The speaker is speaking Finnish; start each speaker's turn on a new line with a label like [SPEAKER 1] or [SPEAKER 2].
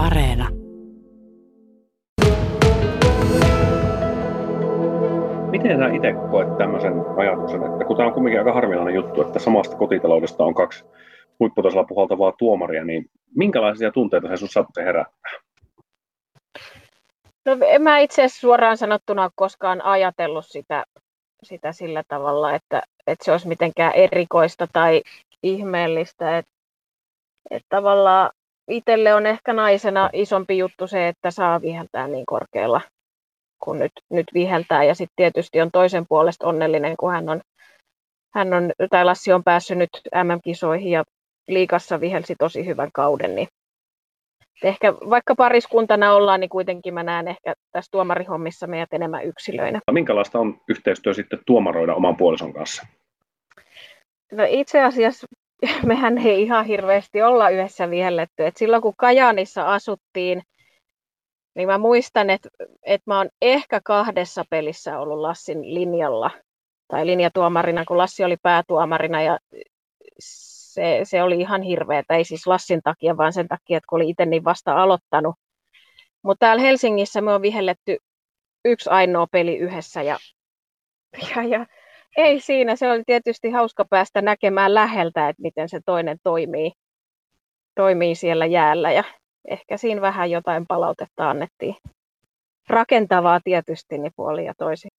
[SPEAKER 1] Areena.
[SPEAKER 2] Miten sä itse koet tämmöisen ajatuksen, että kun tämä on kuitenkin aika harvinainen juttu, että samasta kotitaloudesta on kaksi huipputasolla puhaltavaa tuomaria, niin minkälaisia tunteita se sun saatte herättää?
[SPEAKER 3] No en mä itse asiassa suoraan sanottuna ole koskaan ajatellut sitä, sitä sillä tavalla, että, että se olisi mitenkään erikoista tai ihmeellistä. Että, että tavallaan itselle on ehkä naisena isompi juttu se, että saa viheltää niin korkealla kuin nyt, nyt viheltää. Ja sitten tietysti on toisen puolesta onnellinen, kun hän on, hän on, tai Lassi on päässyt nyt MM-kisoihin ja liikassa vihelsi tosi hyvän kauden, niin ehkä vaikka pariskuntana ollaan, niin kuitenkin mä näen ehkä tässä tuomarihommissa meidät enemmän yksilöinä.
[SPEAKER 2] Minkälaista on yhteistyö sitten tuomaroida oman puolison kanssa?
[SPEAKER 3] No itse asiassa mehän ei ihan hirveästi olla yhdessä vihelletty. Et silloin kun Kajaanissa asuttiin, niin mä muistan, että, että mä oon ehkä kahdessa pelissä ollut Lassin linjalla tai linjatuomarina, kun Lassi oli päätuomarina ja se, se oli ihan hirveä, ei siis Lassin takia, vaan sen takia, että kun oli itse niin vasta aloittanut. Mutta täällä Helsingissä me on vihelletty yksi ainoa peli yhdessä ja, ja, ja ei siinä, se oli tietysti hauska päästä näkemään läheltä, että miten se toinen toimii, toimii siellä jäällä ja ehkä siinä vähän jotain palautetta annettiin. Rakentavaa tietysti niin puoli ja toisin.